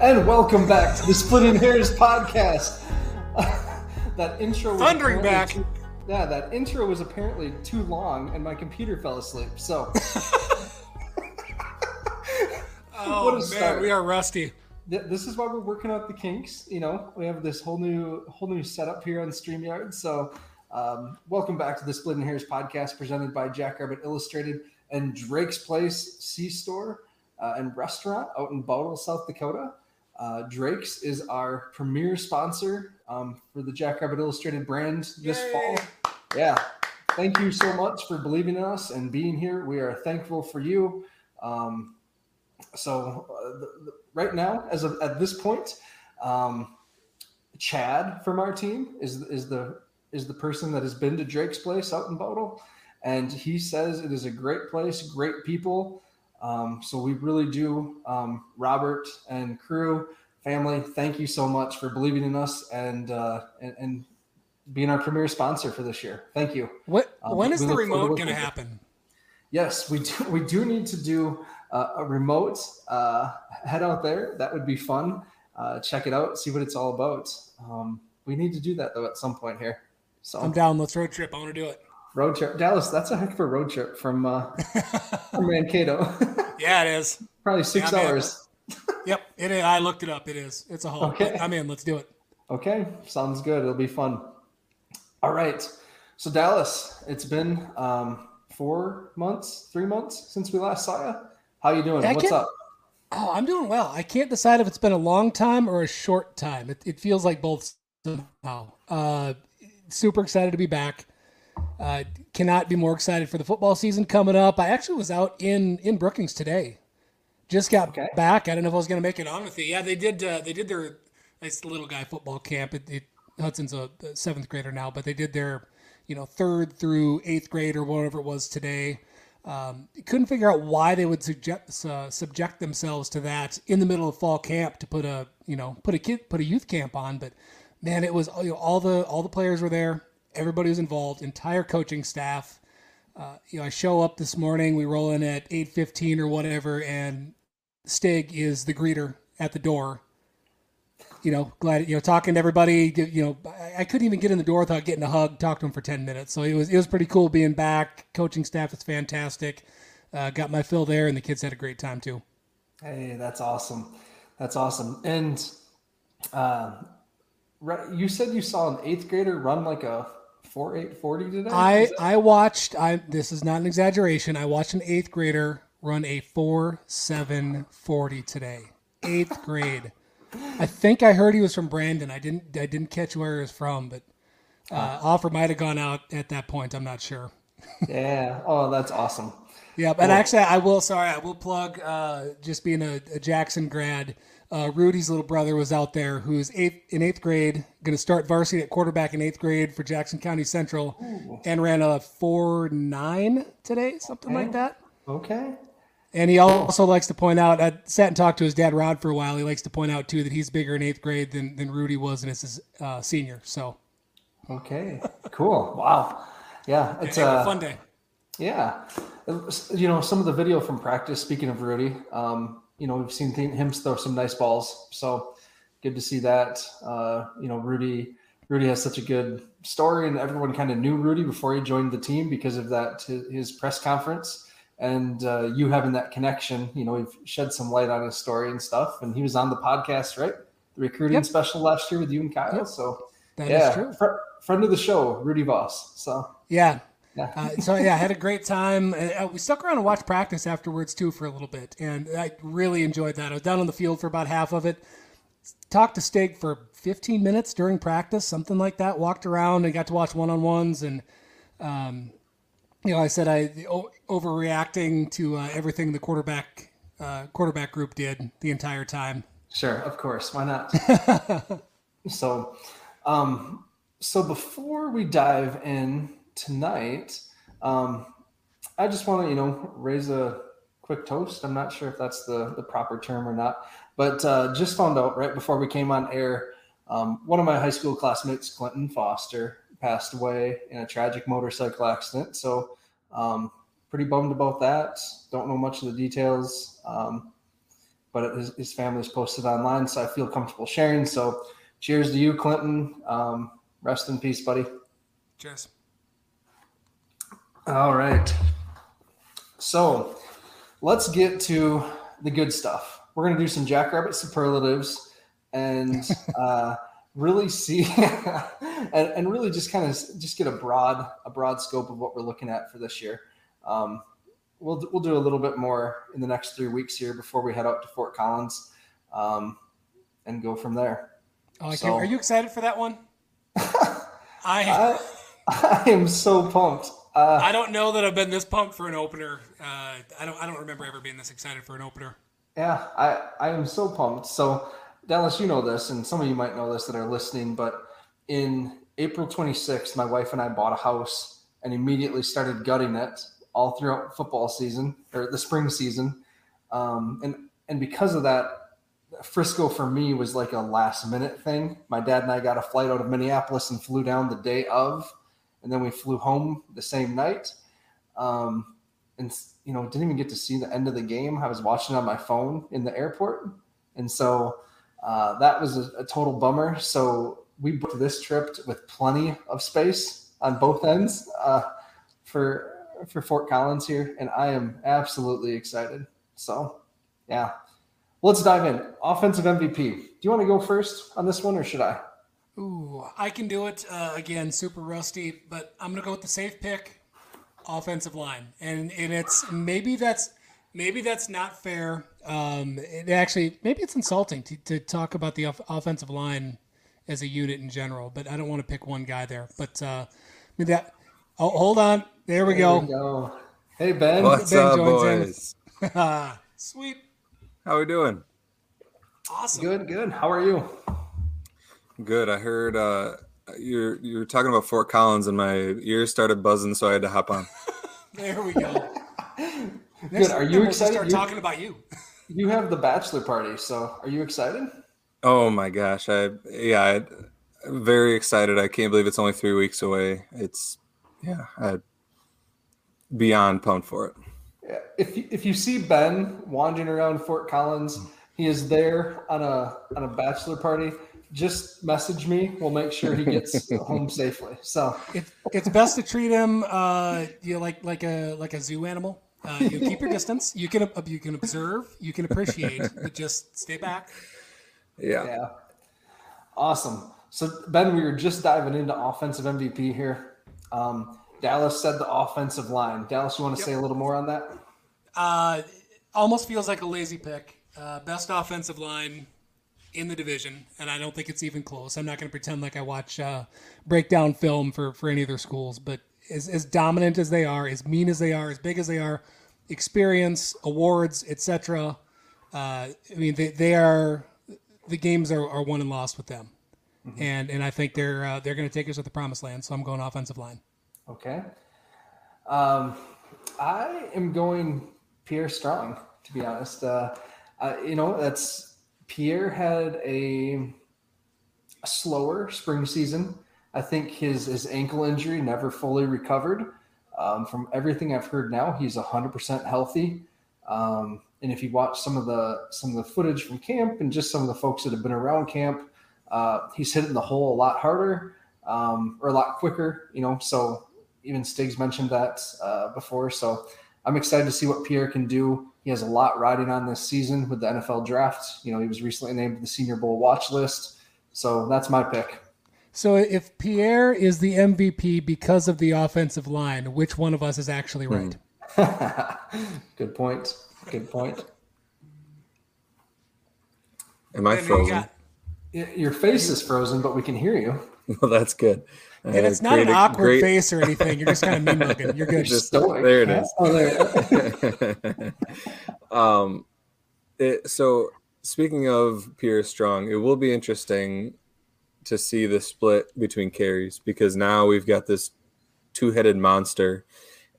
and welcome back to the Splitting Hairs podcast. that intro was Thundering apparently back. too- yeah, that intro was apparently too long, and my computer fell asleep. So Oh man, start. we are rusty. this is why we're working out the kinks. You know, we have this whole new whole new setup here on Streamyard. So um, welcome back to the Splitting Hairs podcast, presented by Jackrabbit Illustrated and Drake's Place C Store uh, and Restaurant out in Bowdle, South Dakota. Uh, Drake's is our premier sponsor um, for the Jackrabbit Illustrated brand this Yay. fall. Yeah. Thank you so much for believing in us and being here. We are thankful for you. Um, so, uh, the, the, right now, as of, at this point, um, Chad from our team is is the is the person that has been to Drake's place out in Bowdle, and he says it is a great place, great people. Um, so we really do, um, Robert and crew, family. Thank you so much for believing in us and uh, and, and being our premier sponsor for this year. Thank you. What? Um, when is the look forward to remote going to happen? Yes, we do. We do need to do uh, a remote. Uh, head out there. That would be fun. Uh, check it out. See what it's all about. Um, we need to do that though at some point here. So I'm down. Let's road trip. I want to do it. road trip, Dallas. That's a heck of a road trip from uh, from Mankato. yeah, it is. Probably six Yeah, hours. Yep, it is. I looked it up. It is. It's a haul. Okay. I'm in. Let's do it. Okay, sounds good. It'll be fun. All right. So Dallas, it's been um, four months, three months since we last saw you. How you doing? I What's up? Oh, I'm doing well. I can't decide if it's been a long time or a short time. It, it feels like both somehow. Uh, super excited to be back. Uh, cannot be more excited for the football season coming up. I actually was out in in Brookings today. Just got Okay. back. I don't know if I was going to make it on with you. Yeah, they did. Uh, they did their nice little guy football camp. It, it, Hudson's a, a seventh grader now, but they did their you know third through eighth grade or whatever it was today. Um, couldn't figure out why they would subject uh, subject themselves to that in the middle of fall camp to put a you know put a kid put a youth camp on. But man, it was you know, all the all the players were there. Everybody was involved. Entire coaching staff. Uh, you know, I show up this morning. We roll in at eight fifteen or whatever, and Stig is the greeter at the door. You know, glad you know talking to everybody. You know, I, I couldn't even get in the door without getting a hug. Talk to him for ten minutes. So it was it was pretty cool being back. Coaching staff is fantastic. Uh, got my fill there, and the kids had a great time too. Hey, that's awesome. That's awesome. And uh, you said you saw an eighth grader run like a four eight forty today. I that- I watched. I this is not an exaggeration. I watched an eighth grader run a four seven forty today. Eighth grade. I think I heard he was from Brandon. I didn't. I didn't catch where he was from, but uh, offer might have gone out at that point. I'm not sure. yeah. Oh, that's awesome. Yeah, but actually, I will. Sorry, I will plug. Uh, just being a, a Jackson grad, uh, Rudy's little brother was out there, who's eighth in eighth grade, going to start varsity at quarterback in eighth grade for Jackson County Central, and ran a four nine today, something like that. Okay. And he also likes to point out. I sat and talked to his dad Rod for a while. He likes to point out too that he's bigger in eighth grade than than Rudy was in his uh, senior. So Okay. Cool. Wow. Yeah. It's hey, uh, fun day. Yeah. You know, some of the video from practice, speaking of Rudy, um, you know, we've seen him throw some nice balls. So good to see that. Uh, you know, Rudy, Rudy has such a good story and everyone kind of knew Rudy before he joined the team because of that, his, press conference and uh, you having that connection, you know, we've shed some light on his story and stuff. And he was on the podcast, right? The recruiting Yep. special last year with you and Kyle. Yep. So That is yeah, true. fr- friend of the show, Rudy Voss. So Yeah. Yeah. Uh, so yeah, I had a great time. Uh, we stuck around and watched practice afterwards too for a little bit, and I really enjoyed that. I was down on the field for about half of it. Talked to Stig for 15 minutes during practice, something like that. Walked around and got to watch one-on-ones, and um, you know, I said I o- overreacting to uh, everything the quarterback uh, quarterback group did the entire time. Sure, of course. Why not? so, um, so before we dive in tonight, um, I just want to, you know, raise a quick toast. I'm not sure if that's the the proper term or not, but uh, just found out right before we came on air, um, one of my high school classmates, Clinton Foster, passed away in a tragic motorcycle accident. So, um, pretty bummed about that. Don't know much of the details. Um, but his, his family's posted online, so I feel comfortable sharing. So, cheers to you, Clinton. Um, rest in peace, buddy. Cheers. All right. So, let's get to the good stuff. We're going to do some Jackrabbit superlatives and uh, really see and, and really just kind of just get a broad a broad scope of what we're looking at for this year. Um, we'll we'll do a little bit more in the next three weeks here before we head out to Fort Collins, um, and go from there. Oh, so, Are you excited for that one? I, I, I am so pumped. Uh, I don't know that I've been this pumped for an opener. Uh, I don't I don't remember ever being this excited for an opener. Yeah, I I am so pumped. So Dallas, you know this, and some of you might know this that are listening, but in April 26th, my wife and I bought a house and immediately started gutting it all throughout football season or the spring season. Um, and and because of that, Frisco for me was like a last minute thing. My dad and I got a flight out of Minneapolis and flew down the day of, and then we flew home the same night. Um, and you know, didn't even get to see the end of the game. I was watching on my phone in the airport, and so uh, that was a, a total bummer. So we booked this trip with plenty of space on both ends uh, for for Fort Collins here, and I am absolutely excited. So, yeah, let's dive in. Offensive MVP. Do you want to go first on this one, or should I? Ooh, I can do it. Uh, again, super rusty, but I'm gonna go with the safe pick, offensive line, and and it's maybe that's maybe that's not fair. Um, it actually maybe it's insulting to, to talk about the off- offensive line as a unit in general, but I don't want to pick one guy there. But uh, maybe that. Oh, hold on. There we, there go. we go. Hey Ben. What's ben up, boys? Sweet. How are we doing? Awesome. Good, good. How are you? Good. I heard uh, you're you're talking about Fort Collins, and my ears started buzzing, so I had to hop on. there we go. good. Are you excited? Start talking about you. You have the bachelor party, so are you excited? Oh my gosh! I yeah, I, I'm very excited. I can't believe it's only three weeks away. It's yeah, I beyond pumped for it. Yeah. If you, if you see Ben wandering around Fort Collins, he is there on a on a bachelor party. Just message me. We'll make sure he gets home safely. So it's it's best to treat him uh you know, like like a like a zoo animal. Uh, you keep your distance. You can you can observe. You can appreciate, but just stay back. Yeah. Yeah. Awesome. So Ben, we were just diving into offensive MVP here. Um, Dallas said the offensive line. Dallas, you want to yep. say a little more on that? Uh, almost feels like a lazy pick. Uh, best offensive line in the division, and I don't think it's even close. I'm not going to pretend like I watch uh, breakdown film for for any of their schools, but as, as dominant as they are, as mean as they are, as big as they are, experience, awards, etc. Uh, I mean, they, they are the games are, are won and lost with them, mm-hmm. and and I think they're uh, they're going to take us to the promised land. So I'm going offensive line. Okay. Um, I am going Pierre Strong, to be honest. Uh, you know, that's Pierre had a, a, slower spring season. I think his his ankle injury never fully recovered. Um, from everything I've heard now, he's 100% healthy. Um, and if you watch some of the some of the footage from camp and just some of the folks that have been around camp, uh, he's hitting the hole a lot harder um, or a lot quicker. You know, so even Stiggs mentioned that uh, before. So I'm excited to see what Pierre can do. He has a lot riding on this season with the NFL draft. You know, he was recently named to the Senior Bowl watch list. So that's my pick. So if Pierre is the MVP because of the offensive line, which one of us is actually hmm. right? Good point. Good point. Am I frozen? Your face is frozen, but we can hear you. Well, that's good. And uh, it's not an awkward great... face or anything. You're just kind of mean looking. You're good. just, there it is. Oh, there. um, it, so speaking of Pierre Strong, it will be interesting to see the split between carries because now we've got this two-headed monster,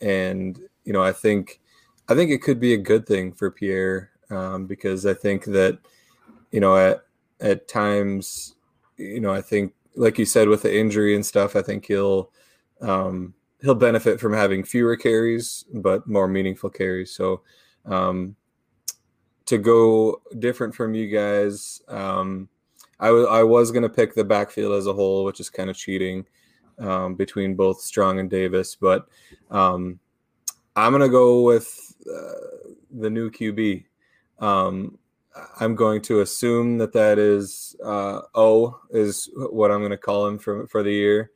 and you know I think I think it could be a good thing for Pierre um, because I think that you know at at times you know I think like you said with the injury and stuff, I think he'll um, he'll benefit from having fewer carries but more meaningful carries. So um, to go different from you guys, um, I, w- I was going to pick the backfield as a whole, which is kind of cheating um, between both Strong and Davis, but um, I'm going to go with uh, the new QB. Um, I'm going to assume that that is uh, O is what I'm going to call him for for the year.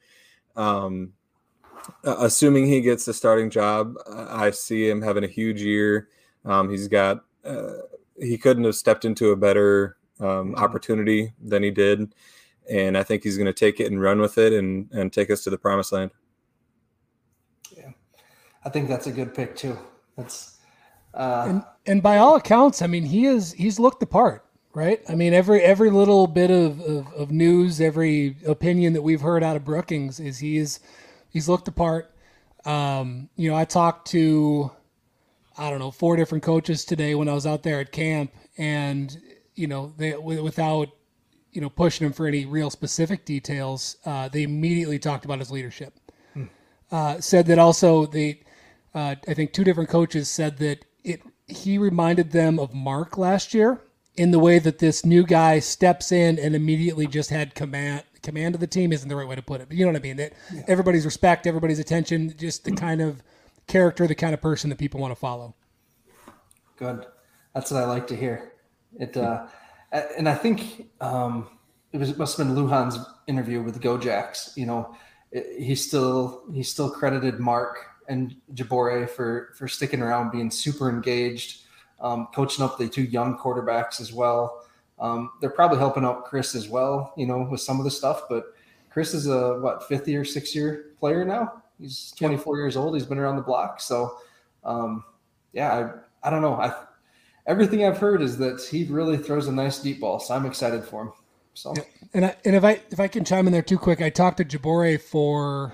Um, assuming he gets the starting job, I see him having a huge year. Um, he's got uh, he couldn't have stepped into a better um, mm-hmm. opportunity than he did, and I think he's going to take it and run with it and and take us to the promised land. Yeah, I think that's a good pick too. That's uh, and and by all accounts, I mean he is he's looked the part, right? I mean every every little bit of, of, of news, every opinion that we've heard out of Brookings is he's he's looked the part. Um, you know, I talked to I don't know four different coaches today when I was out there at camp, and you know they without you know pushing him for any real specific details, uh, they immediately talked about his leadership. Hmm. Uh, said that also they, uh, I think two different coaches said that he reminded them of Mark last year in the way that this new guy steps in and immediately just had command command of the team isn't the right way to put it, but you know what I mean. That yeah. everybody's respect, everybody's attention, just the kind of character, the kind of person that people want to follow. Good, that's what I like to hear. It, uh, and I think um, it was it must have been Lujan's interview with Gojacks. You know, he still he still credited Mark and Jabore for for sticking around, being super engaged, um, coaching up the two young quarterbacks as well. Um, they're probably helping out Chris as well, you know, with some of the stuff. But Chris is a what fifth year, six year player now. He's 24 years old. He's been around the block. So, um, yeah, I, I don't know. I everything I've heard is that he really throws a nice deep ball. So I'm excited for him. So, yeah. and I, and if I if I can chime in there too quick, I talked to Jabore for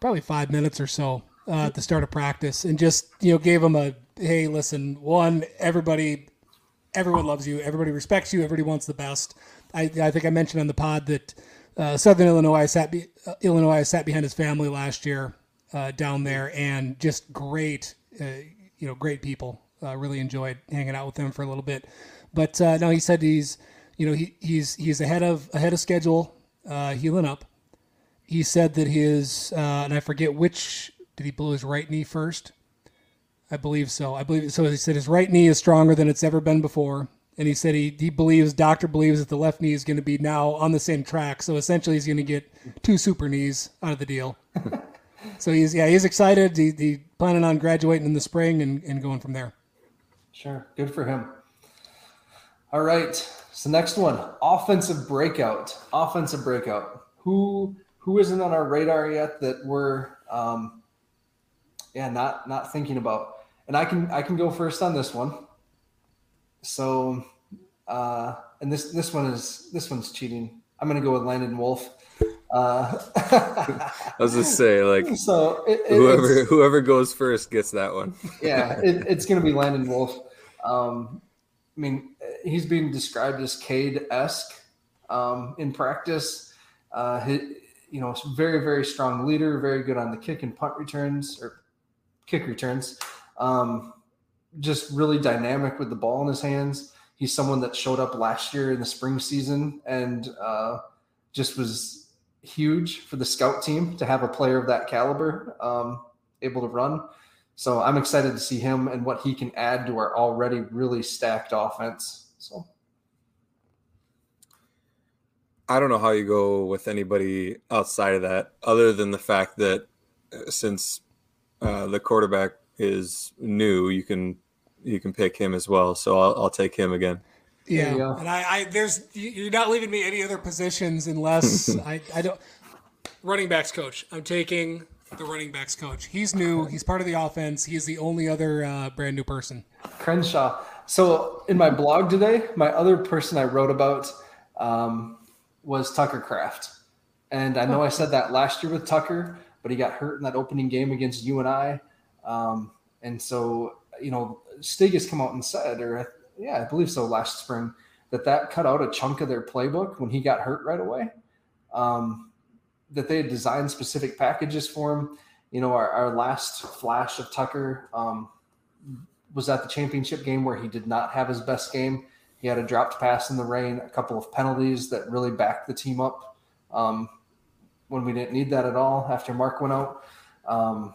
probably five minutes or so uh, at the start of practice, and just you know gave him a hey, listen, one, everybody, everyone loves you, everybody respects you, everybody wants the best. I, I think I mentioned on the pod that uh, Southern Illinois sat be, uh, Illinois sat behind his family last year uh, down there, and just great, uh, you know, great people. Uh, really enjoyed hanging out with them for a little bit, but uh, no, he said he's, you know, he, he's he's ahead of ahead of schedule, healing up. He said that his, and I forget which did he blow his right knee first? I believe so. I believe so. He said his right knee is stronger than it's ever been before, and he said he he believes doctor believes that the left knee is going to be now on the same track. So essentially, he's going to get two super knees out of the deal. so he's yeah he's excited. He, he planning on graduating in the spring and, and going from there. Sure, good for him. All right, so next one, offensive breakout. Offensive breakout. Who who isn't on our radar yet that we're um, yeah, not not thinking about. And I can I can go first on this one. So, uh, and this this one is this one's cheating. I'm gonna go with Landon Wolf. Uh, I was just say like so it, it, whoever whoever goes first gets that one. yeah, it, it's gonna be Landon Wolf. Um, I mean, he's being described as Cade esque um, in practice. Uh, he, you know, very very strong leader, very good on the kick and punt returns or kick returns. Um, just really dynamic with the ball in his hands. He's someone that showed up last year in the spring season and uh, just was huge for the scout team to have a player of that caliber um, able to run. So I'm excited to see him and what he can add to our already really stacked offense. So I don't know how you go with anybody outside of that, other than the fact that uh, since uh, the quarterback is new, you can you can pick him as well. So I'll, I'll take him again. Yeah, and I, I there's you're not leaving me any other positions unless I I don't running backs coach. I'm taking the running backs coach. He's new. He's part of the offense. He's the only other uh, brand new person. Crenshaw. So in my blog today, my other person I wrote about um, was Tucker Kraft, and I know I said that last year with Tucker, but he got hurt in that opening game against you UNI. Um, and so, you know, Stig has come out and said, or yeah, I believe so last spring, that that cut out a chunk of their playbook when he got hurt right away. Um, that they had designed specific packages for him. You know, our, our last flash of Tucker um, was at the championship game where he did not have his best game. He had a dropped pass in the rain, a couple of penalties that really backed the team up um, when we didn't need that at all after Mark went out. Um,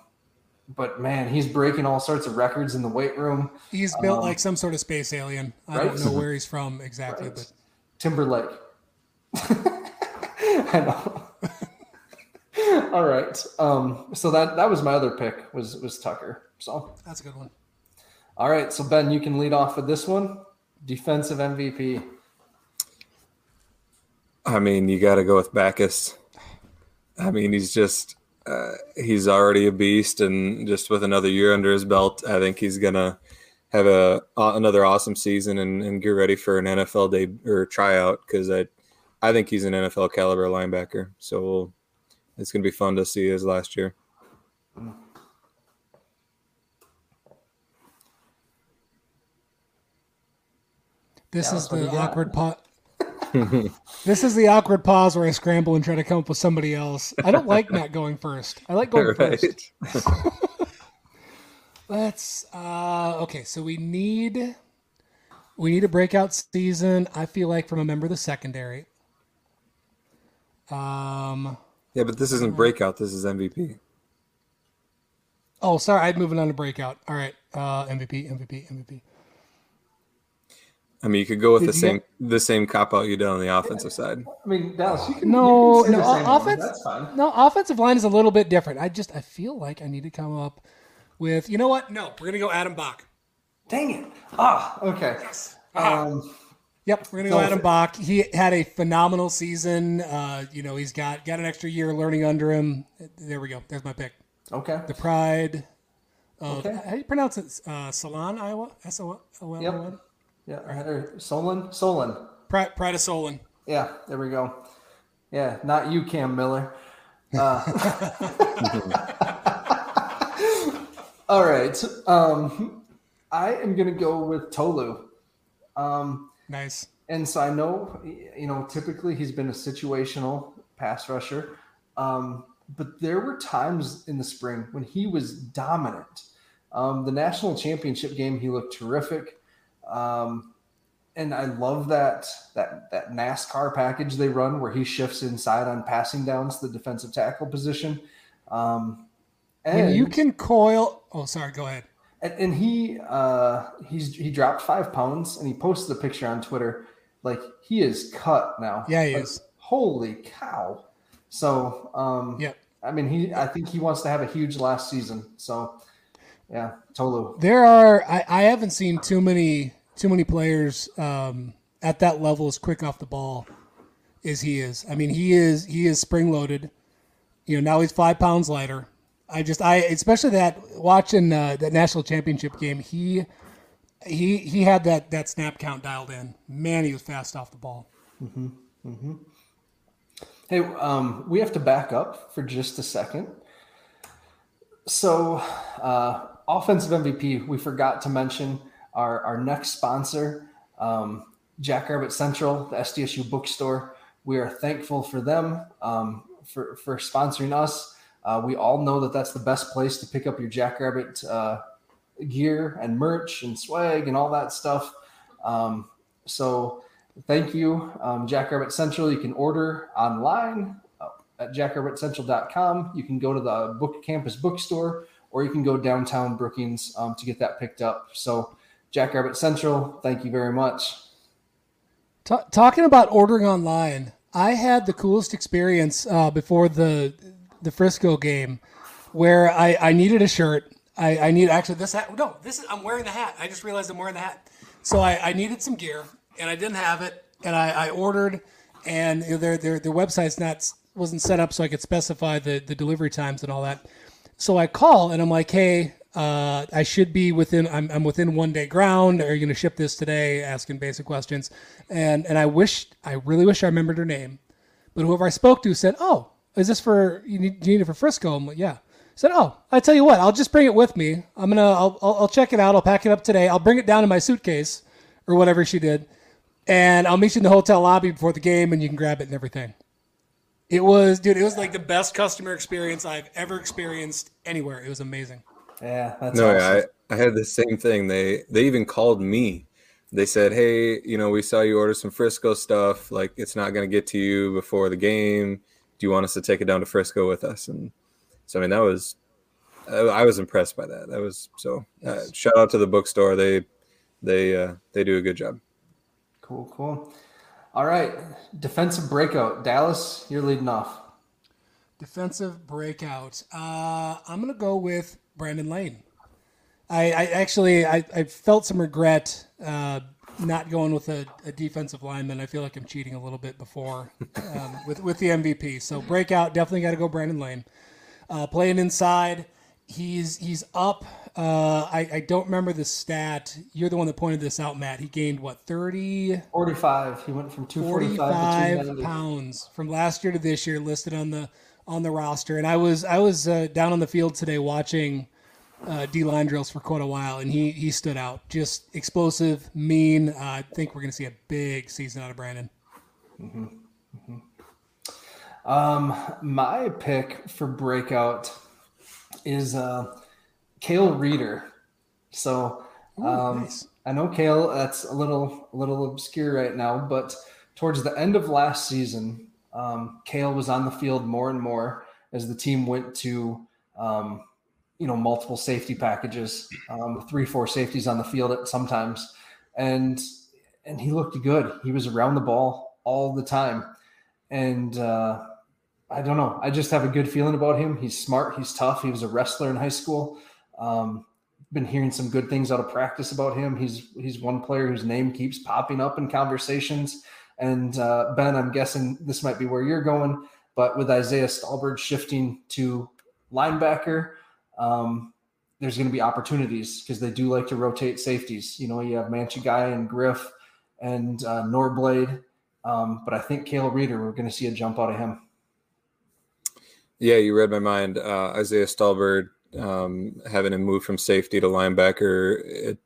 but man, he's breaking all sorts of records in the weight room. He's built um, like some sort of space alien. I right? don't know where he's from exactly, right. but Timberlake. I know. all right. Um, so that that was my other pick was was Tucker. So that's a good one. All right. So Ben, you can lead off with this one. Defensive MVP. I mean, you got to go with Backhaus. I mean, he's just uh, he's already a beast, and just with another year under his belt, I think he's gonna have a another awesome season and, and get ready for an NFL day or tryout because I I think he's an NFL caliber linebacker. So we'll, it's gonna be fun to see his last year. This is the awkward part this is the awkward pause where I scramble and try to come up with somebody else. I don't like not going first. I like going right. first. Let's uh okay, so we need we need a breakout season, I feel like from a member of the secondary. Um Yeah, but this isn't breakout, this is MVP. Oh, sorry, I'm moving on to breakout. All right. Uh MVP, MVP, MVP. I mean, you could go with Did the same get... the same cop out you did on the offensive side. I mean, Dallas, you can no you can no offense. No offensive line is a little bit different. I just I feel like I need to come up with you know what? No, we're gonna go Adam Bock. Dang it! Ah, okay. Yes. Um, yep, we're gonna go Adam Bock. He had a phenomenal season. Uh, you know, he's got got an extra year learning under him. There we go. There's my pick. Okay. The pride. Of, okay. How do you pronounce it? Uh, Salon, Iowa. S O L. Yep. Yeah, or Solon. Solon. Pride, Pride of Solon. Yeah, there we go. Yeah, not you, Cam Miller. Uh, all right. Um, I am going to go with Tolu. Um, nice. And so I know, you know, typically he's been a situational pass rusher, um, but there were times in the spring when he was dominant. Um, the national championship game, he looked terrific. Um, and I love that that that NASCAR package they run where he shifts inside on passing downs the defensive tackle position. Um, and when you can coil. Oh, sorry. Go ahead. And, and he uh, he's he dropped five pounds and he posted a picture on Twitter. Like he is cut now. Yeah, he like, is. Holy cow! So um, yeah, I mean he I think he wants to have a huge last season. So yeah, Tolu. There are I, I haven't seen too many too many players um, at that level as quick off the ball as he is. I mean, he is he is spring loaded. You know, now he's five pounds lighter. I just I especially that watching uh, that national championship game. He he he had that that snap count dialed in. Man, he was fast off the ball. Mm-hmm. Mm-hmm. Hey, um, we have to back up for just a second. So, uh, offensive MVP, we forgot to mention our, our next sponsor, um, Jackrabbit Central, the SDSU bookstore. We are thankful for them um, for, for sponsoring us. Uh, we all know that that's the best place to pick up your Jackrabbit uh, gear and merch and swag and all that stuff. Um, so thank you, um, Jackrabbit Central. You can order online uh, at jackrabbitcentral.com. You can go to the book campus bookstore or you can go downtown Brookings um, to get that picked up. So Jackrabbit Central, thank you very much. T- talking about ordering online, I had the coolest experience uh, before the the Frisco game, where I, I needed a shirt. I, I need actually this hat. No, this is I'm wearing the hat. I just realized I'm wearing the hat. So I, I needed some gear and I didn't have it, and I, I ordered, and their their their website's not wasn't set up so I could specify the the delivery times and all that. So I call and I'm like, hey, uh, I should be within. I'm, I'm within one day ground. Are you going to ship this today? Asking basic questions, and and I wish I really wish I remembered her name, but whoever I spoke to said, "Oh, is this for you need, you need it for Frisco?" I'm like, "Yeah." I said, "Oh, I tell you what, I'll just bring it with me. I'm gonna I'll, I'll I'll check it out. I'll pack it up today. I'll bring it down in my suitcase or whatever she did, and I'll meet you in the hotel lobby before the game, and you can grab it and everything." It was, dude. It was like the best customer experience I've ever experienced anywhere. It was amazing. Yeah, that's no, awesome. I, I had the same thing. They they even called me. They said, "Hey, you know, we saw you order some Frisco stuff. Like, it's not going to get to you before the game. Do you want us to take it down to Frisco with us?" And so, I mean, that was I, I was impressed by that. That was so. Uh, shout out to the bookstore. They they uh, they do a good job. Cool, cool. All right, defensive breakout. Dallas, you're leading off. Defensive breakout. Uh, I'm gonna go with Brandon Lane. I, I actually I, I felt some regret uh, not going with a, a defensive lineman. I feel like I'm cheating a little bit before um, with with the MVP. So breakout definitely got to go Brandon Lane. Uh, playing inside, he's he's up. Uh, I, I don't remember the stat. You're the one that pointed this out, Matt. He gained what 30, 45. He went from 245 to 45 290. pounds from last year to this year listed on the on the roster and i was i was uh, down on the field today watching uh, d line drills for quite a while and he he stood out just explosive mean uh, i think we're going to see a big season out of brandon Um, my pick for breakout is uh, Kale Reader. So Ooh, um, nice. I know Kale. That's a little a little obscure right now, but towards the end of last season, um, Kale was on the field more and more as the team went to um, you know multiple safety packages, um, three four safeties on the field at sometimes, and and he looked good. He was around the ball all the time, and uh, I don't know. I just have a good feeling about him. He's smart. He's tough. He was a wrestler in high school. Um, been hearing some good things out of practice about him. He's he's one player whose name keeps popping up in conversations. And uh, Ben, I'm guessing this might be where you're going, but with Isaiah Stalbird shifting to linebacker, um, there's going to be opportunities because they do like to rotate safeties. You know, you have Manchigai and Griff and uh, Norblade, um, but I think Kale Reader, we're going to see a jump out of him. Yeah, you read my mind. Uh, Isaiah Stalbird um, having him move from safety to linebacker. It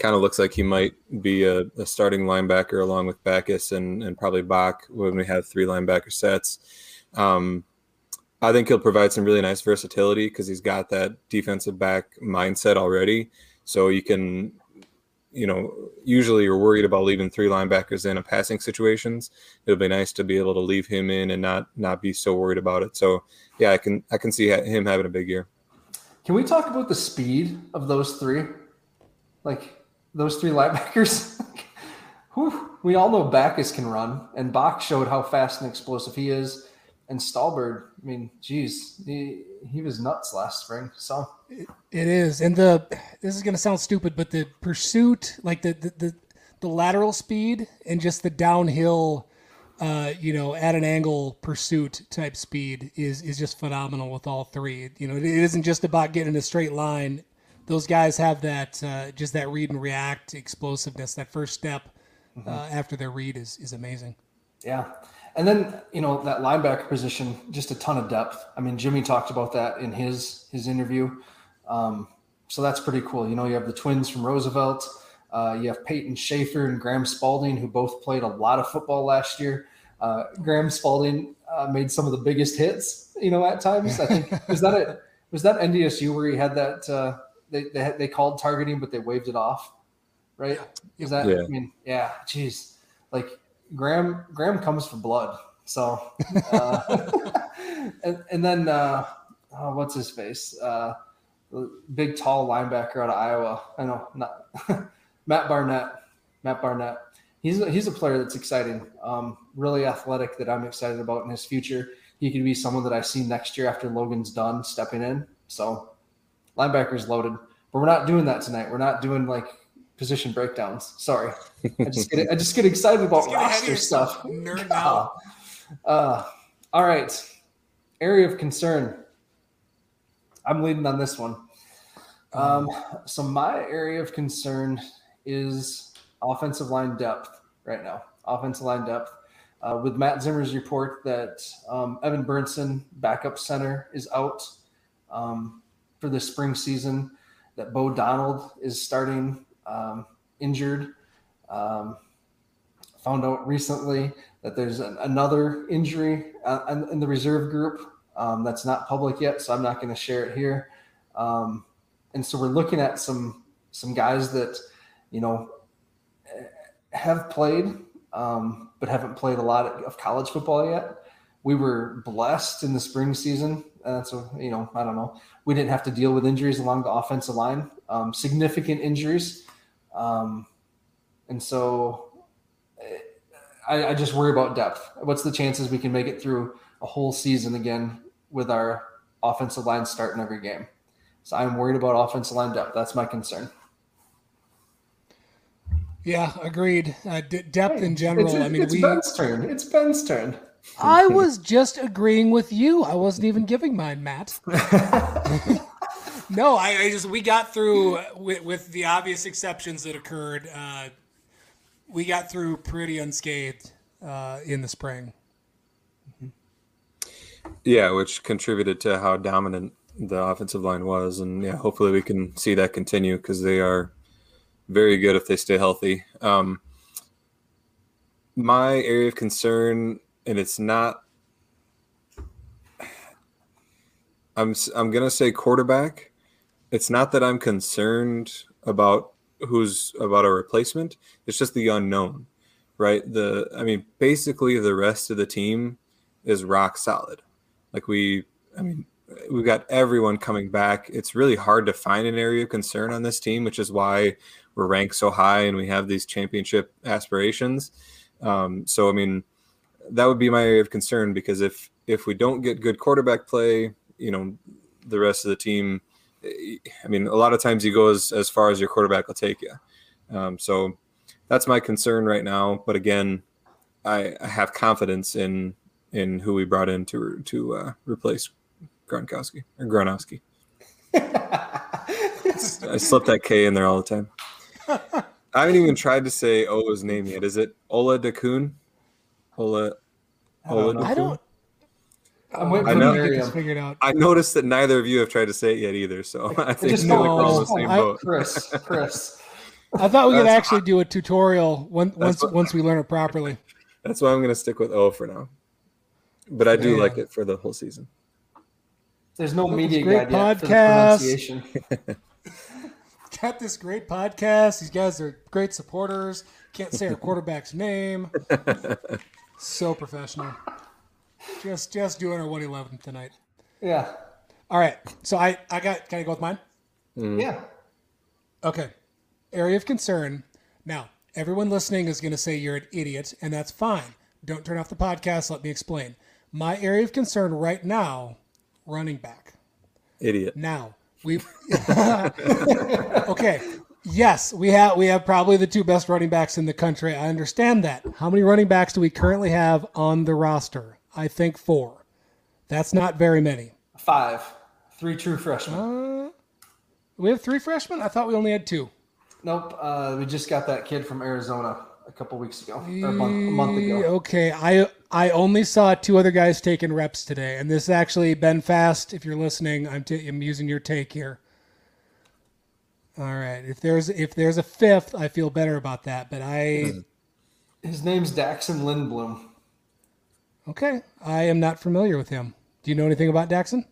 kind of looks like he might be a, a starting linebacker along with Backhaus and, and probably Bock when we have three linebacker sets. Um, I think he'll provide some really nice versatility because he's got that defensive back mindset already. So you can, you know, usually you're worried about leaving three linebackers in a passing situations. It'll be nice to be able to leave him in and not not be so worried about it. So yeah, I can I can see him having a big year. Can we talk about the speed of those three? Like those three linebackers? Whew. We all know Backhaus can run, and Bock showed how fast and explosive he is. And Stalbird, I mean, geez, he, he was nuts last spring. So It is, and the this is going to sound stupid, but the pursuit, like the the the, the lateral speed and just the downhill, uh, you know, at an angle pursuit type speed is is just phenomenal with all three. You know, it isn't just about getting a straight line. Those guys have that uh, just that read and react explosiveness. That first step uh, after their read is is amazing. Yeah. And then, you know, that linebacker position, just a ton of depth. I mean, Jimmy talked about that in his his interview. Um, so that's pretty cool. You know, you have the twins from Roosevelt. Uh, you have Peyton Schaefer and Graham Spalding, who both played a lot of football last year. Uh, Graham Spalding uh, made some of the biggest hits, you know, at times. I think was that it. Was that NDSU where he had that? They they, had, they called targeting, but they waved it off, right? Is that? Yeah. I mean, yeah. Geez, like Graham Graham comes for blood. So, uh, and, and then uh, oh, what's his face? Uh, big tall linebacker out of Iowa. I know not Matt Barnett. Matt Barnett. He's a, he's a player that's exciting. Um, really athletic that I'm excited about in his future. He could be someone that I see next year after Logan's done stepping in. So, linebackers loaded, but we're not doing that tonight. We're not doing like position breakdowns. Sorry, I just get I just get excited about Just roster stuff. nerd. Uh, all right, area of concern. I'm leading on this one. Um, so my area of concern is offensive line depth right now. Offensive line depth. Uh, with Matt Zimmer's report that um, Evan Burnson, backup center, is out um, for the spring season, that Bo Donald is starting um, injured. Um, found out recently that there's an, another injury uh, in, the reserve group um, that's not public yet, so I'm not going to share it here. Um, and so we're looking at some some guys that you know have played um, but haven't played a lot of college football yet. We were blessed in the spring season. Uh, so you know, I don't know. We didn't have to deal with injuries along the offensive line, um, significant injuries, um, and so I, I just worry about depth. What's the chances we can make it through a whole season again with our offensive line starting every game? So I'm worried about offensive line depth. That's my concern. Yeah, agreed. Uh, d- depth hey, in general. It's, I mean, it's we. Ben's turn. It's Ben's turn. I was just agreeing with you. I wasn't even giving mine, Matt. no, I, I, just we got through with, with, the obvious exceptions that occurred. Uh, we got through pretty unscathed uh, in the spring. Yeah, which contributed to how dominant the offensive line was, and yeah, hopefully we can see that continue because they are very good if they stay healthy. Um, my area of concern, and it's not. I'm I'm gonna say quarterback. It's not that I'm concerned about who's about a replacement. It's just the unknown, right? The I mean, basically the rest of the team is rock solid. Like we, I mean, we've got everyone coming back. It's really hard to find an area of concern on this team, which is why we're ranked so high and we have these championship aspirations. Um, so I mean, that would be my area of concern because if if we don't get good quarterback play, you know, the rest of the team. I mean, a lot of times you go as, as far as your quarterback will take you. Um, so that's my concern right now. But again, I, I, have confidence in in who we brought in to to uh, replace Gronkowski or Gronowski. I slip that K in there all the time. I haven't even tried to say O's name yet. Is it Ola Dakun? Ola. Ola I don't. I'm waiting I know, to figured out. I noticed that neither of you have tried to say it yet either, so I think just no, we're on the same boat. Chris, Chris. I thought we could actually do a tutorial once once, what, once we learn it properly. That's why I'm going to stick with O for now. But I do yeah. like it for the whole season. There's no media great guide podcast. Got this great podcast. These guys are great supporters. Can't say our quarterback's name. So professional. Just just doing our 111 tonight. Yeah. All right. So I I got can I go with mine? Mm. Yeah. Okay. Area of concern. Now, everyone listening is going to say you're an idiot, and that's fine. Don't turn off the podcast. Let me explain. My area of concern right now, running back. Idiot. Now we. okay. Yes, we have we have probably the two best running backs in the country. I understand that. How many running backs do we currently have on the roster? I think four. That's not very many. Five. Three true freshmen. Uh, we have three freshmen? I thought we only had two. Nope. Uh, we just got that kid from Arizona a couple weeks ago, or a month, a month ago. Okay. I I only saw two other guys taking reps today, and this is actually Ben Fast. If you're listening, I'm, t- I'm using your take here. All right. If there's if there's a fifth, I feel better about that. But I, his name's Daxon Lindblom. Okay, I am not familiar with him. Do you know anything about Daxon?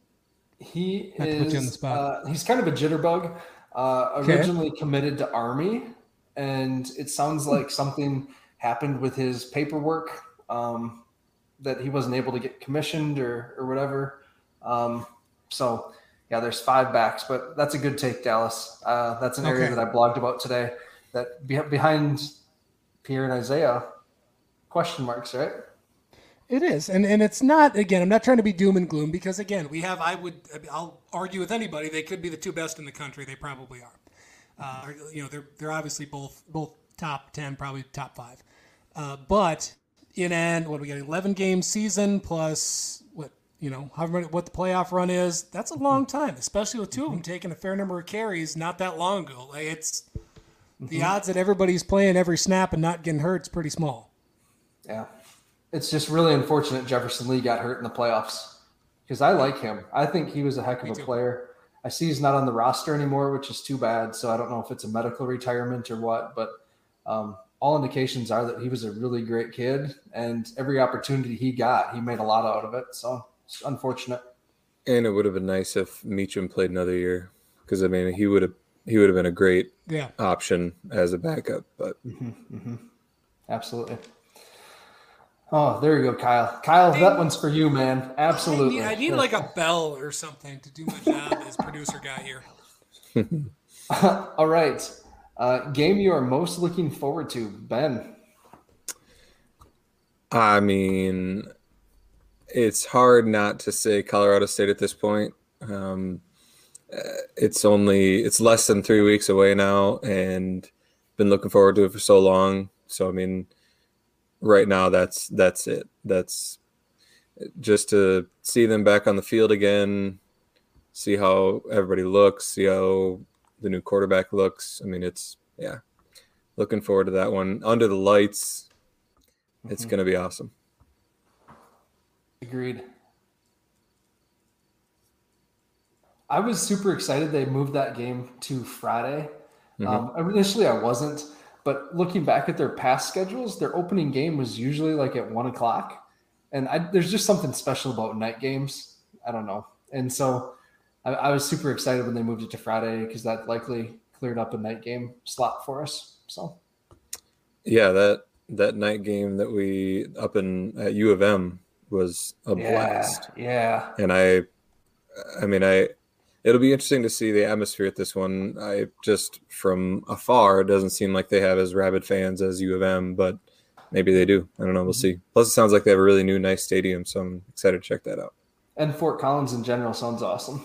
He not is. Uh, he's kind of a jitterbug. Uh, okay. Originally committed to Army, and it sounds hmm. like something happened with his paperwork um, that he wasn't able to get commissioned or or whatever. Um, so yeah, there's five backs, but that's a good take, Dallas. Uh, that's an area okay. that I blogged about today. That behind Pierre and Isaiah, question marks, right? It is, and and it's not. Again, I'm not trying to be doom and gloom because again, we have. I would. I'll argue with anybody. They could be the two best in the country. They probably are. Uh, you know, they're they're obviously both both top ten, probably top five. Uh, but in an what do we got 11 game season plus what you know however many, what the playoff run is. That's a long time, especially with 2 of them taking a fair number of carries not that long ago. Like it's mm-hmm. the odds that everybody's playing every snap and not getting hurt is pretty small. Yeah it's just really unfortunate Jefferson Lee got hurt in the playoffs because I like him. I think he was a heck of a player. I see he's not on the roster anymore, which is too bad. So I don't know if it's a medical retirement or what, but um, all indications are that he was a really great kid, and every opportunity he got, he made a lot out of it. So it's unfortunate. And it would have been nice if Meacham played another year because I mean he would have he would have been a great Yeah. option as a backup. But Mm-hmm, Absolutely. Oh, there you go, Kyle. Kyle, that one's for you, man. Absolutely. I need, I need like a bell or something to do my job as producer guy here. All right. Uh, game you are most looking forward to, Ben. I mean, it's hard not to say Colorado State at this point. Um, uh, it's only it's less than three weeks away now, and been looking forward to it for so long. So I mean, right now that's that's it. That's just to see them back on the field again, see how everybody looks, see how the new quarterback looks. I mean, it's yeah, looking forward to that one under the lights. It's Mhm. going to be awesome. Agreed. I was super excited they moved that game to Friday. Um, initially, I wasn't, but looking back at their past schedules, their opening game was usually like at one o'clock, and I, there's just something special about night games. I don't know, and so I, I was super excited when they moved it to Friday because that likely cleared up a night game slot for us. So Yeah, that that night game that we up in at U of M was a yeah, blast, yeah, and I, I mean, I, it'll be interesting to see the atmosphere at this one. I just from afar, it doesn't seem like they have as rabid fans as U of M, but maybe they do. I don't know. We'll mm-hmm. see. Plus, it sounds like they have a really new, nice stadium, so I'm excited to check that out. and Fort Collins in general sounds awesome.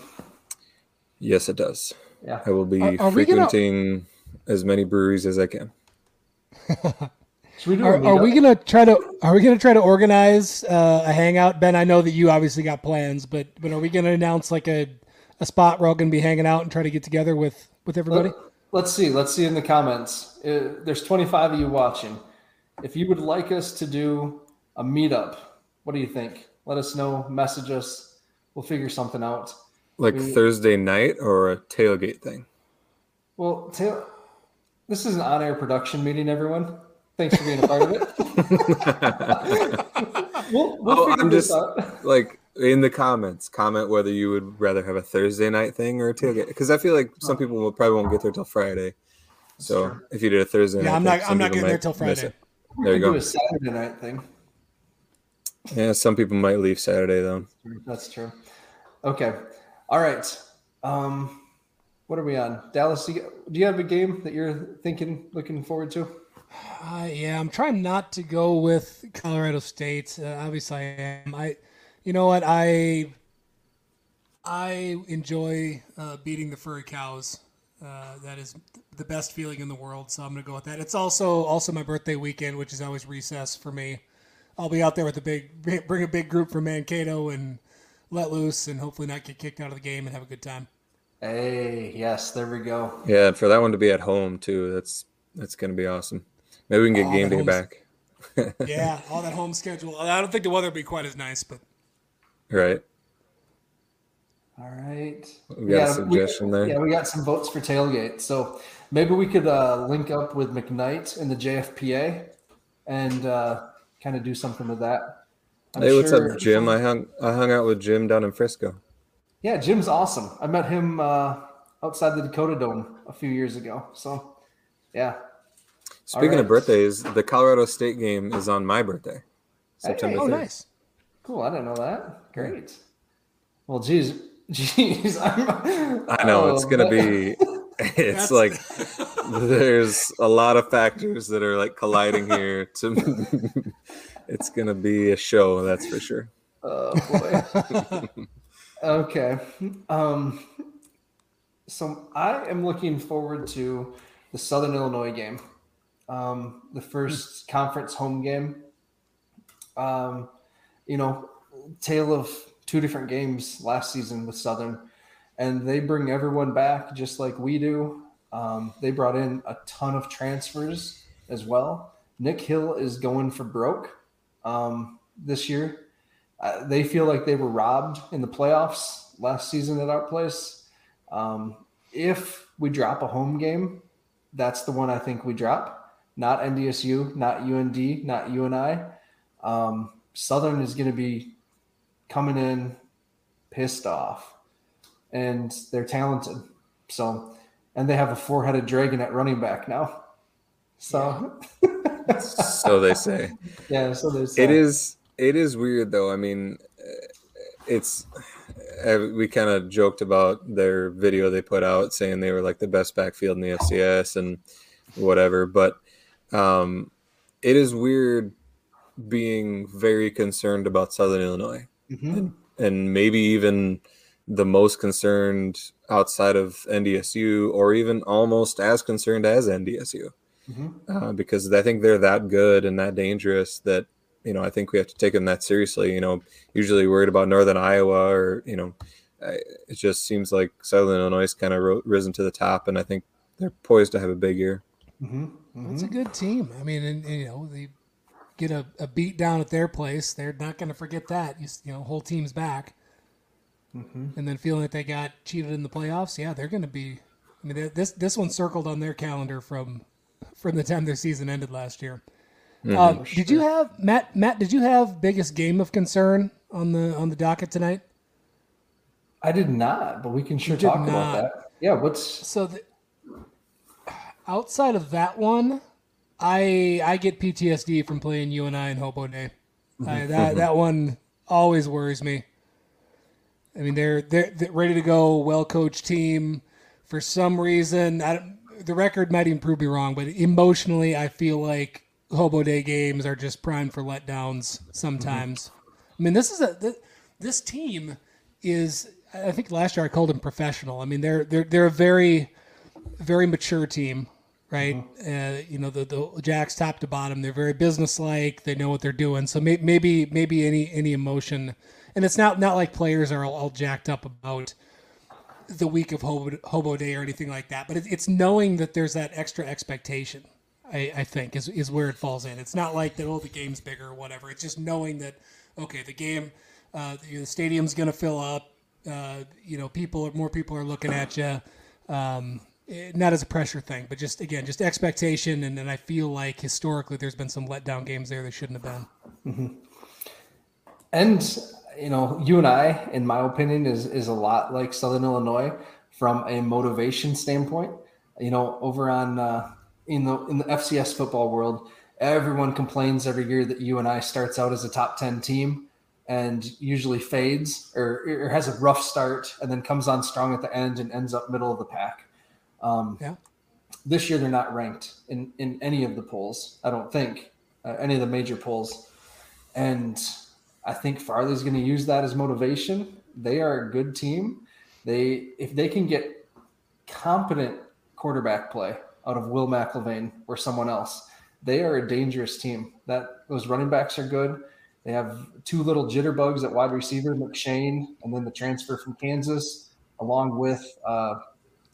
Yes, it does. Yeah. I will be Are- are we gonna- frequenting as many breweries as I can. Should we do a Are, are we gonna try to are we gonna try to organize uh, a hangout? Ben, I know that you obviously got plans, but but are we gonna announce like a, a spot where we're all gonna be hanging out and try to get together with with everybody? Let, us see. Let's see in the comments. Uh, there's 25 of you watching. If you would like us to do a meetup, what do you think? Let us know. Message us. We'll figure something out. Like We- Thursday night or a tailgate thing. Well, Taylor, this is an on-air production meeting. Everyone, thanks for being a part of it. we'll we'll Oh, figure I'm this just- out. like in the comments, comment whether you would rather have a Thursday night thing or a tailgate. Because I feel like some people will probably won't get there till Friday. So true. if you did a Thursday Yeah, night, I'm thing, not- some I'm not getting there till Friday. it. There you do go. a Saturday night thing. Yeah, some people might leave Saturday though. That's true. Okay. All right. Um, what are we on? Dallas, do you, do you have a game that you're thinking, looking forward to? Uh, yeah, I'm trying not to go with Colorado State. Uh, obviously, I am. I, you know what? I, I enjoy uh, beating the furry cows. Uh, that is the best feeling in the world. So I'm gonna go with that. It's also also my birthday weekend, which is always recess for me. I'll be out there with a big, bring a big group from Mankato and let loose, and hopefully not get kicked out of the game and have a good time. Hey, yes, there we go. Yeah, and for that one to be at home too, that's that's gonna be awesome. Maybe we can get Oh, game that day home's- back. Yeah, all that home schedule. I don't think the weather will be quite as nice, but Right. All right. We got a suggestion there. Yeah, we got some votes for tailgate. So maybe we could uh, link up with McKnight and the JFPA and uh, kind of do something with that. I'm Hey, what's up, Jim? I hung I hung out with Jim down in Frisco. Yeah, Jim's awesome. I met him uh, outside the Dakota Dome a few years ago. So, yeah. Speaking right. of birthdays, the Colorado State game is on my birthday, September oh, 3rd. nice. Cool. I didn't know that. Great. Well, geez, geez. I'm, I know oh, it's gonna but- be. It's That's- like there's a lot of factors that are like colliding here. To it's gonna be a show, that's for sure. Oh boy. okay. Um, so I am looking forward to the Southern Illinois game, um, the first conference home game. Um, you know, tale of two different games last season with Southern, and they bring everyone back just like we do. Um, they brought in a ton of transfers as well. Nick Hill is going for broke um, this year. Uh, they feel like they were robbed in the playoffs last season at our place. Um, if we drop a home game, that's the one I think we drop. Not NDSU, not UND, not UNI. Um, Southern is going to be coming in pissed off, and they're talented. So, and they have a four-headed dragon at running back now. So, so they say. Yeah, so they say. It is. It is weird though. I mean, it's. uh, We kind of joked about their video they put out saying they were like the best backfield in the FCS and whatever, but um, it is weird being very concerned about Southern Illinois Mhm. and maybe even the most concerned outside of NDSU or even almost as concerned as NDSU Mhm. uh, because I think they're that good and that dangerous that you know I think we have to take them that seriously. You know, usually worried about Northern Iowa or you know, I, it just seems like Southern Illinois kind of ro- risen to the top, and I think they're poised to have a big year. Mhm. It's a Mhm. good team. I mean, and, and, you know, they get a, a beat down at their place. They're not going to forget that. You, you know, whole team's back. Mhm. And then feeling that they got cheated in the playoffs, yeah, they're going to be. I mean, this this one circled on their calendar from from the time their season ended last year. Uh, For Did you have Matt? Matt, did you have biggest game of concern on the on the docket tonight? I did not, but we can sure did talk about not. that. Yeah, what's So the, outside of that one, I I get PTSD from playing UNI in Hobo Day. I, that that one always worries me. I mean, they're they're, they're ready to go, well coached team. For some reason, I, don't- the record might even prove me wrong, but emotionally, I feel like Hobo Day games are just primed for letdowns sometimes. Mm-hmm. I mean, this is a th- this team is. I think last year I called them professional. I mean, they're they're they're a very very mature team, right? Uh, you know, the the Jacks top to bottom, they're very businesslike. They know what they're doing. So may, maybe maybe any any emotion, and it's not not like players are all, all jacked up about the week of hobo, hobo day or anything like that. But it, it's knowing that there's that extra expectation. I, I think is is where it falls in. It's not like that. Oh, the game's bigger or whatever. It's just knowing that okay, the game, uh, the, the stadium's going to fill up. Uh, you know, people or more people are looking at you. Um, eh, not as a pressure thing, but just again, just expectation. And then I feel like historically, there's been some letdown games there that shouldn't have been. and you know, UNI, in my opinion, is is a lot like Southern Illinois from a motivation standpoint. You know, over on uh, in the in the FCS football world, everyone complains every year that UNI starts out as a top ten team and usually fades or, or has a rough start and then comes on strong at the end and ends up middle of the pack. Um, Yeah. This year, they're not ranked in in any of the polls. I don't think uh, any of the major polls, and I think Farley's going to use that as motivation. They are a good team. They if they can get competent quarterback play out of Will McElvain or someone else, they are a dangerous team. That those running backs are good. They have two little jitterbugs at wide receiver, McShane, and then the transfer from Kansas, along with uh,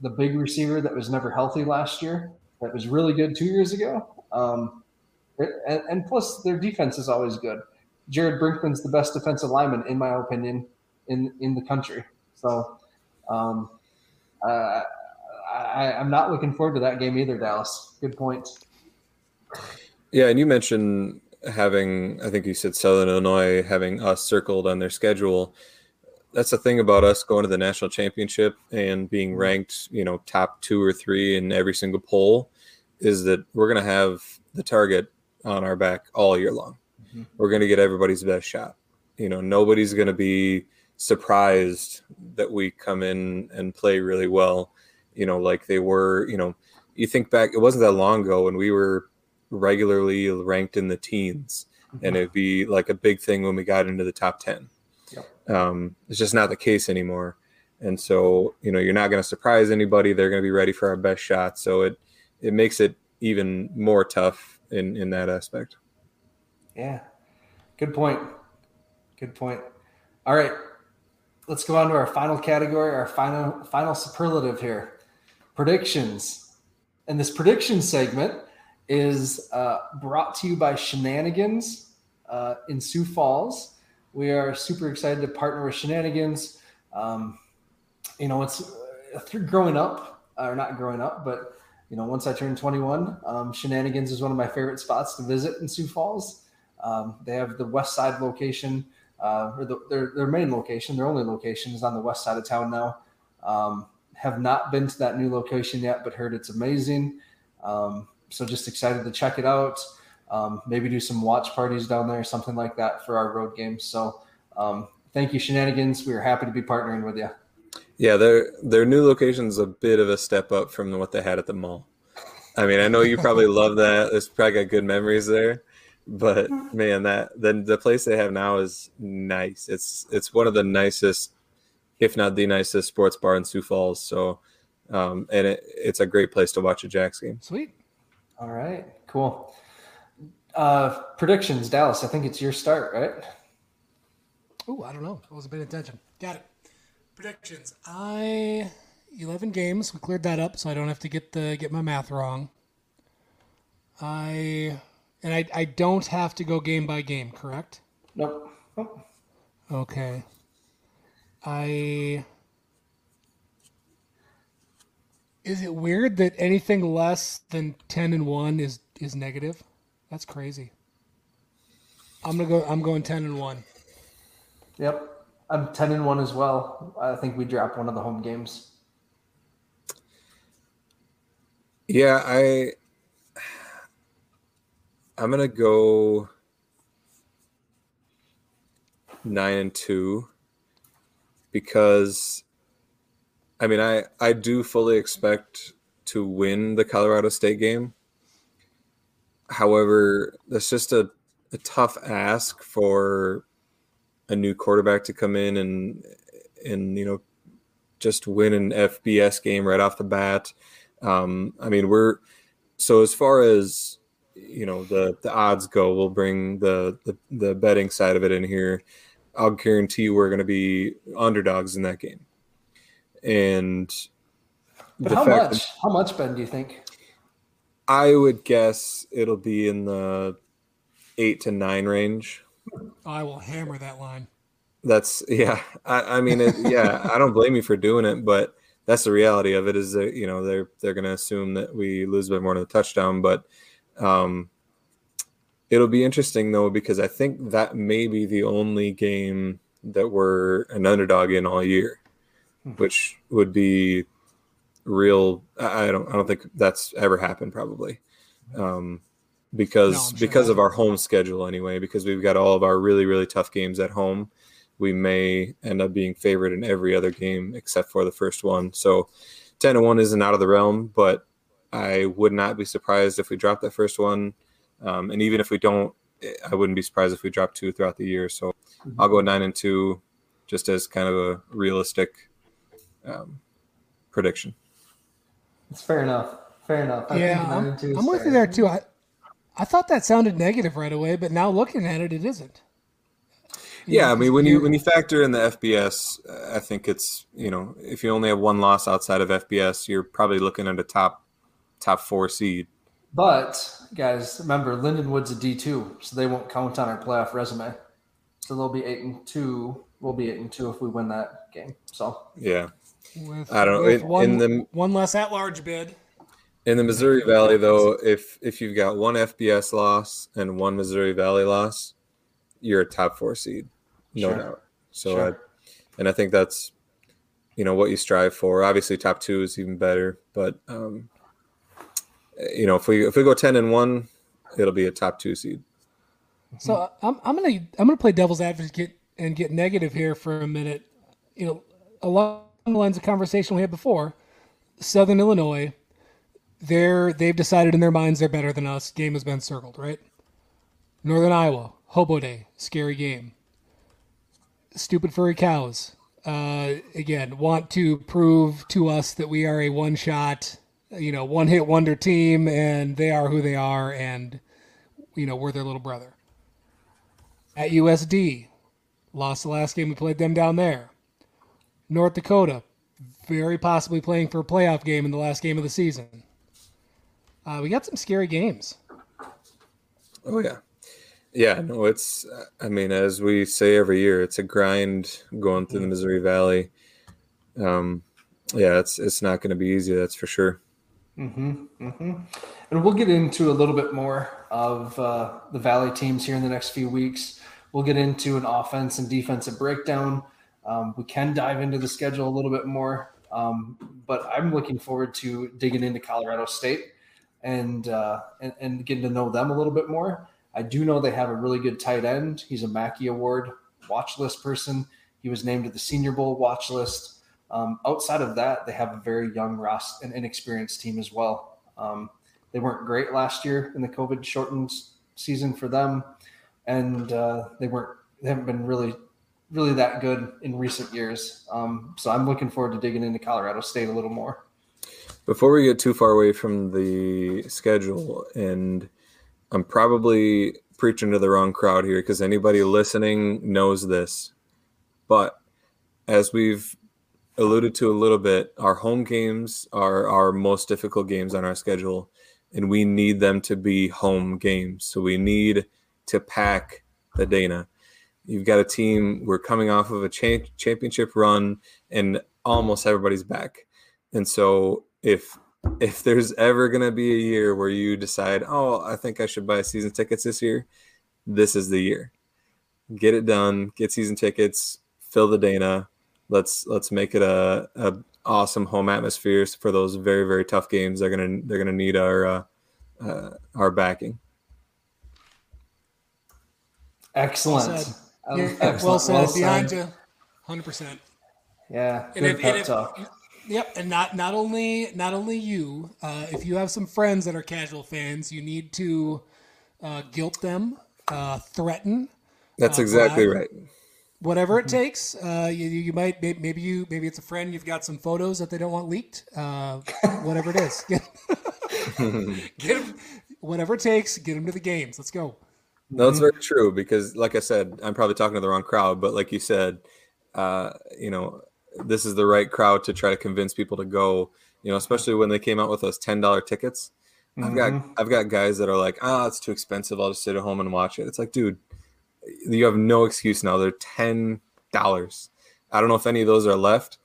the big receiver that was never healthy last year, that was really good two years ago. Um, and, and plus, their defense is always good. Jared Brinkman's the best defensive lineman, in my opinion, in in the country. So, um, uh, I, I'm not looking forward to that game either, Dallas. Good point. Yeah, and you mentioned having, I think you said Southern Illinois having us circled on their schedule. That's the thing about us going to the national championship and being ranked, you know, top two or three in every single poll is that we're going to have the target on our back all year long. Mhm. We're going to get everybody's best shot. You know, nobody's going to be surprised that we come in and play really well, you know, like they were, you know, you think back, it wasn't that long ago when we were regularly ranked in the teens and it'd be like a big thing when we got into the top 10 um, it's just not the case anymore and so you know you're not going to surprise anybody they're going to be ready for our best shot so it it makes it even more tough in in that aspect Yeah. Good point. Good point. All right. Let's go on to our final category, our final final superlative here. Predictions. And this prediction segment is uh, brought to you by Shenanigans uh, in Sioux Falls. We are super excited to partner with Shenanigans. Um, you know, it's through growing up, or not growing up, but you know, once I turned 21, um, Shenanigans is one of my favorite spots to visit in Sioux Falls. Um, they have the west side location, uh, or the, their, their main location, their only location is on the west side of town now. Um, have not been to that new location yet, but heard it's amazing. Um, so just excited to check it out. Um, maybe do some watch parties down there, something like that for our road games. So um, thank you, Shenanigans. We are happy to be partnering with you. Yeah, their their new location is a bit of a step up from what they had at the mall. I mean, I know you probably love that. It's probably got good memories there, but man, that then the place they have now is nice. It's it's one of the nicest, if not the nicest, sports bar in Sioux Falls. So, um, and it, it's a great place to watch a Jacks game. Sweet. All right, cool. Uh, predictions, Dallas. I think it's your start, right? Oh, I don't know. I wasn't paying attention. Got it. Predictions. I eleven games. We cleared that up, so I don't have to get the get my math wrong. I and I I don't have to go game by game, correct? Nope. Oh, Okay. I. Is it weird that anything less than ten and one is is negative? That's crazy. I'm gonna go. I'm going ten and one. Yep. I'm 10 and 1 as well. I think we dropped one of the home games. Yeah, I I'm gonna go nine and two because I mean I I do fully expect to win the Colorado State game. However, that's just a, a tough ask for a new quarterback to come in and and you know just win an FBS game right off the bat. Um, I mean, we're so as far as you know the the odds go, we'll bring the the, the betting side of it in here. I'll guarantee you we're going to be underdogs in that game. And how much? How much, Ben, do you think? I would guess it'll be in the eight to nine range. I will hammer that line. That's yeah. I, I mean, it, yeah. I don't blame you for doing it, but that's the reality of it. Is that you know they're they're going to assume that we lose by more than a touchdown, but um, it'll be interesting though because I think that may be the only game that we're an underdog in all year, which would be real. I don't I don't think that's ever happened probably. Um, because No, sure because of our home schedule anyway because we've got all of our really really tough games at home. We may end up being favored in every other game except for the first one. So 10 to 1 isn't out of the realm but i would not be surprised if we drop that first one. Um, and even if we don't i wouldn't be surprised if we drop two throughout the year. So i'll go 9 and 2 just as kind of a realistic um, prediction It's fair enough. Fair enough. I yeah, think nine I'm, and two is I'm with you there too. I I thought that sounded negative right away, but now looking at it, it isn't. You Yeah, know, I mean, when you when you factor in the FBS, uh, I think it's you know if you only have one loss outside of FBS, you're probably looking at a top top four seed. But guys, remember Lindenwood's a D two, so they won't count on our playoff resume. So they'll be eight and two. We'll be eight and two if we win that game. So Yeah, with, I don't- with in- one, in the- one less at large bid. in the Missouri Valley though, if if you've got one FBS loss and one Missouri Valley loss, you're a top four seed, no Sure. doubt. So, Sure. I, and I think that's you know what you strive for. Obviously, top two is even better, but um, you know if we if we go ten and one, it'll be a top two seed. So I'm, I'm gonna I'm gonna play devil's advocate and get negative here for a minute. You know, a the lines of conversation we had before, Southern Illinois, they're they've decided in their minds they're better than us. Game has been circled, right? Northern Iowa, Hobo Day, scary game. Stupid furry cows. Uh, again, want to prove to us that we are a one shot, you know, one hit wonder team, and they are who they are, and you know we're their little brother at USD. Lost the last game we played them down there. North Dakota, very possibly playing for a playoff game in the last game of the season. Uh, we got some scary games. Oh yeah, yeah. No, it's. I mean, as we say every year, it's a grind going through the Missouri Valley. Um, yeah, it's it's not going to be easy. That's for sure. hmm hmm And we'll get into a little bit more of uh, the Valley teams here in the next few weeks. We'll get into an offense and defensive breakdown. Um, we can dive into the schedule a little bit more Um, but I'm looking forward to digging into Colorado State and, uh, and and getting to know them a little bit more. I do know they have a really good tight end. He's a Mackey Award watch list person. He was named to the Senior Bowl watch list. Um, outside of that, they have a very young, Ross and inexperienced team as well. Um, they weren't great last year in the COVID shortened season for them, and uh, they weren't. They haven't been really, really that good in recent years. Um, so I'm looking forward to digging into Colorado State a little more. Before we get too far away from the schedule, and I'm probably preaching to the wrong crowd here because anybody listening knows this, but as we've alluded to a little bit, our home games are our most difficult games on our schedule, and we need them to be home games. So we need to pack the Dana. You've got a team, we're coming off of a cha- championship run, and almost everybody's back. And so if if there's ever going to be a year where you decide, oh, I think I should buy season tickets this year, this is the year. Get it done, get season tickets, fill the Dana, let's let's make it a, a awesome home atmosphere for those very very tough games. They're gonna they're gonna need our uh, uh, our backing. Excellent. Well said. Yeah, well said. Well Behind said. you, hundred percent. Yeah, And good if- pep and if- talk. Yep, and not not only not only you. Uh, if you have some friends that are casual fans, you need to uh, guilt them, uh, threaten, That's Uh, exactly Brad? right. whatever Mm-hmm. it takes. Uh, you, you might maybe you maybe it's a friend you've got some photos that they don't want leaked. Uh, whatever it is, get, get 'em- whatever it takes. Get them to the games. Let's go. No, it's very true because, like I said, I'm probably talking to the wrong crowd, but like you said, uh, you know, this is the right crowd to try to convince people to go. You know, especially when they came out with those ten dollar tickets. I've got Mhm. I've got guys that are like, ah, it's too expensive. I'll just sit at home and watch it. It's like, dude, you have no excuse now. They're ten dollars. I don't know if any of those are left.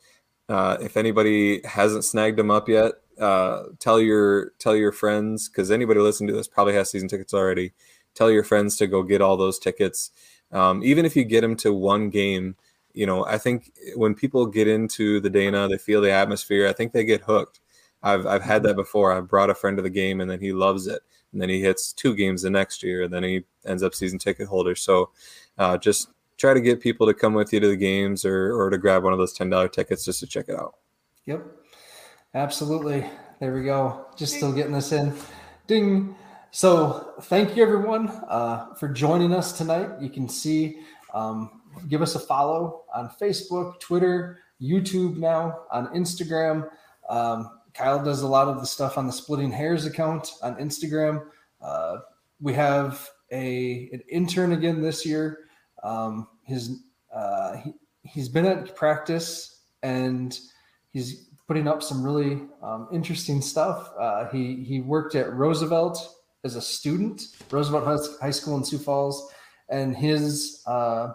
Uh, if anybody hasn't snagged them up yet, uh, tell your tell your friends because anybody listening to this probably has season tickets already. Tell your friends to go get all those tickets. Um, even if you get them to one game, you know, I think when people get into the Dana, they feel the atmosphere. I think they get hooked. I've I've had that before. I've brought a friend to the game and then he loves it, and then he hits two games the next year, and then he ends up season ticket holder. So, uh, just try to get people to come with you to the games or or to grab one of those ten dollar tickets just to check it out. Yep. Absolutely. There we go. Just still getting this in. Ding. So thank you everyone uh, for joining us tonight. You can see, um, give us a follow on Facebook, Twitter, YouTube now, on Instagram. Um, Kyle does a lot of the stuff on the Splitting Hairs account on Instagram. Uh, we have a an intern again this year. Um, his uh, he, he's been at practice and he's putting up some really um, interesting stuff. Uh, he he worked at Roosevelt as a student, Roosevelt High- High School in Sioux Falls, and his uh,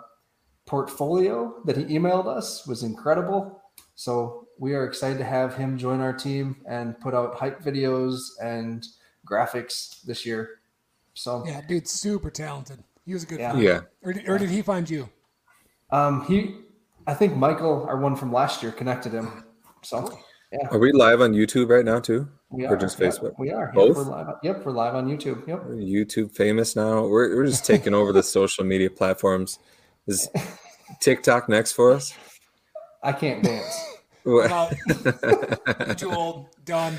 portfolio that he emailed us was incredible. So we are excited to have him join our team and put out hype videos and graphics this year. So Yeah, dude, super talented. He was a good. Yeah. friend. Yeah, Or did, or did he find you? um, he, I think Michael, our one from last year, connected him. So yeah. are we live on YouTube right now too? We Or are just Yep, Facebook? we are. Both? Yep, we're live. on- Yep, we're live on YouTube. Yep. We're YouTube famous now. We're we're just taking over the social media platforms. Is TikTok next for us? I can't dance. I'm out. You're too old. Done.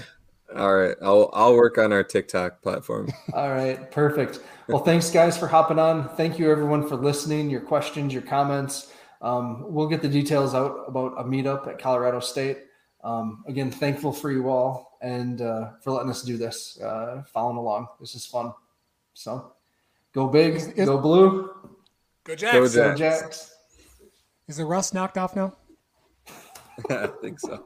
All right, I'll I'll work on our TikTok platform. All right, perfect. Well, thanks guys for hopping on. Thank you everyone for listening. Your questions, your comments. Um, we'll get the details out about a meetup at Colorado State. Um, again, thankful for you all and uh, for letting us do this, uh, following along. This is fun. So, go big, Is- is- go blue, Go Jacks. Go go Jacks. Jacks. Is the rust knocked off now? I think so.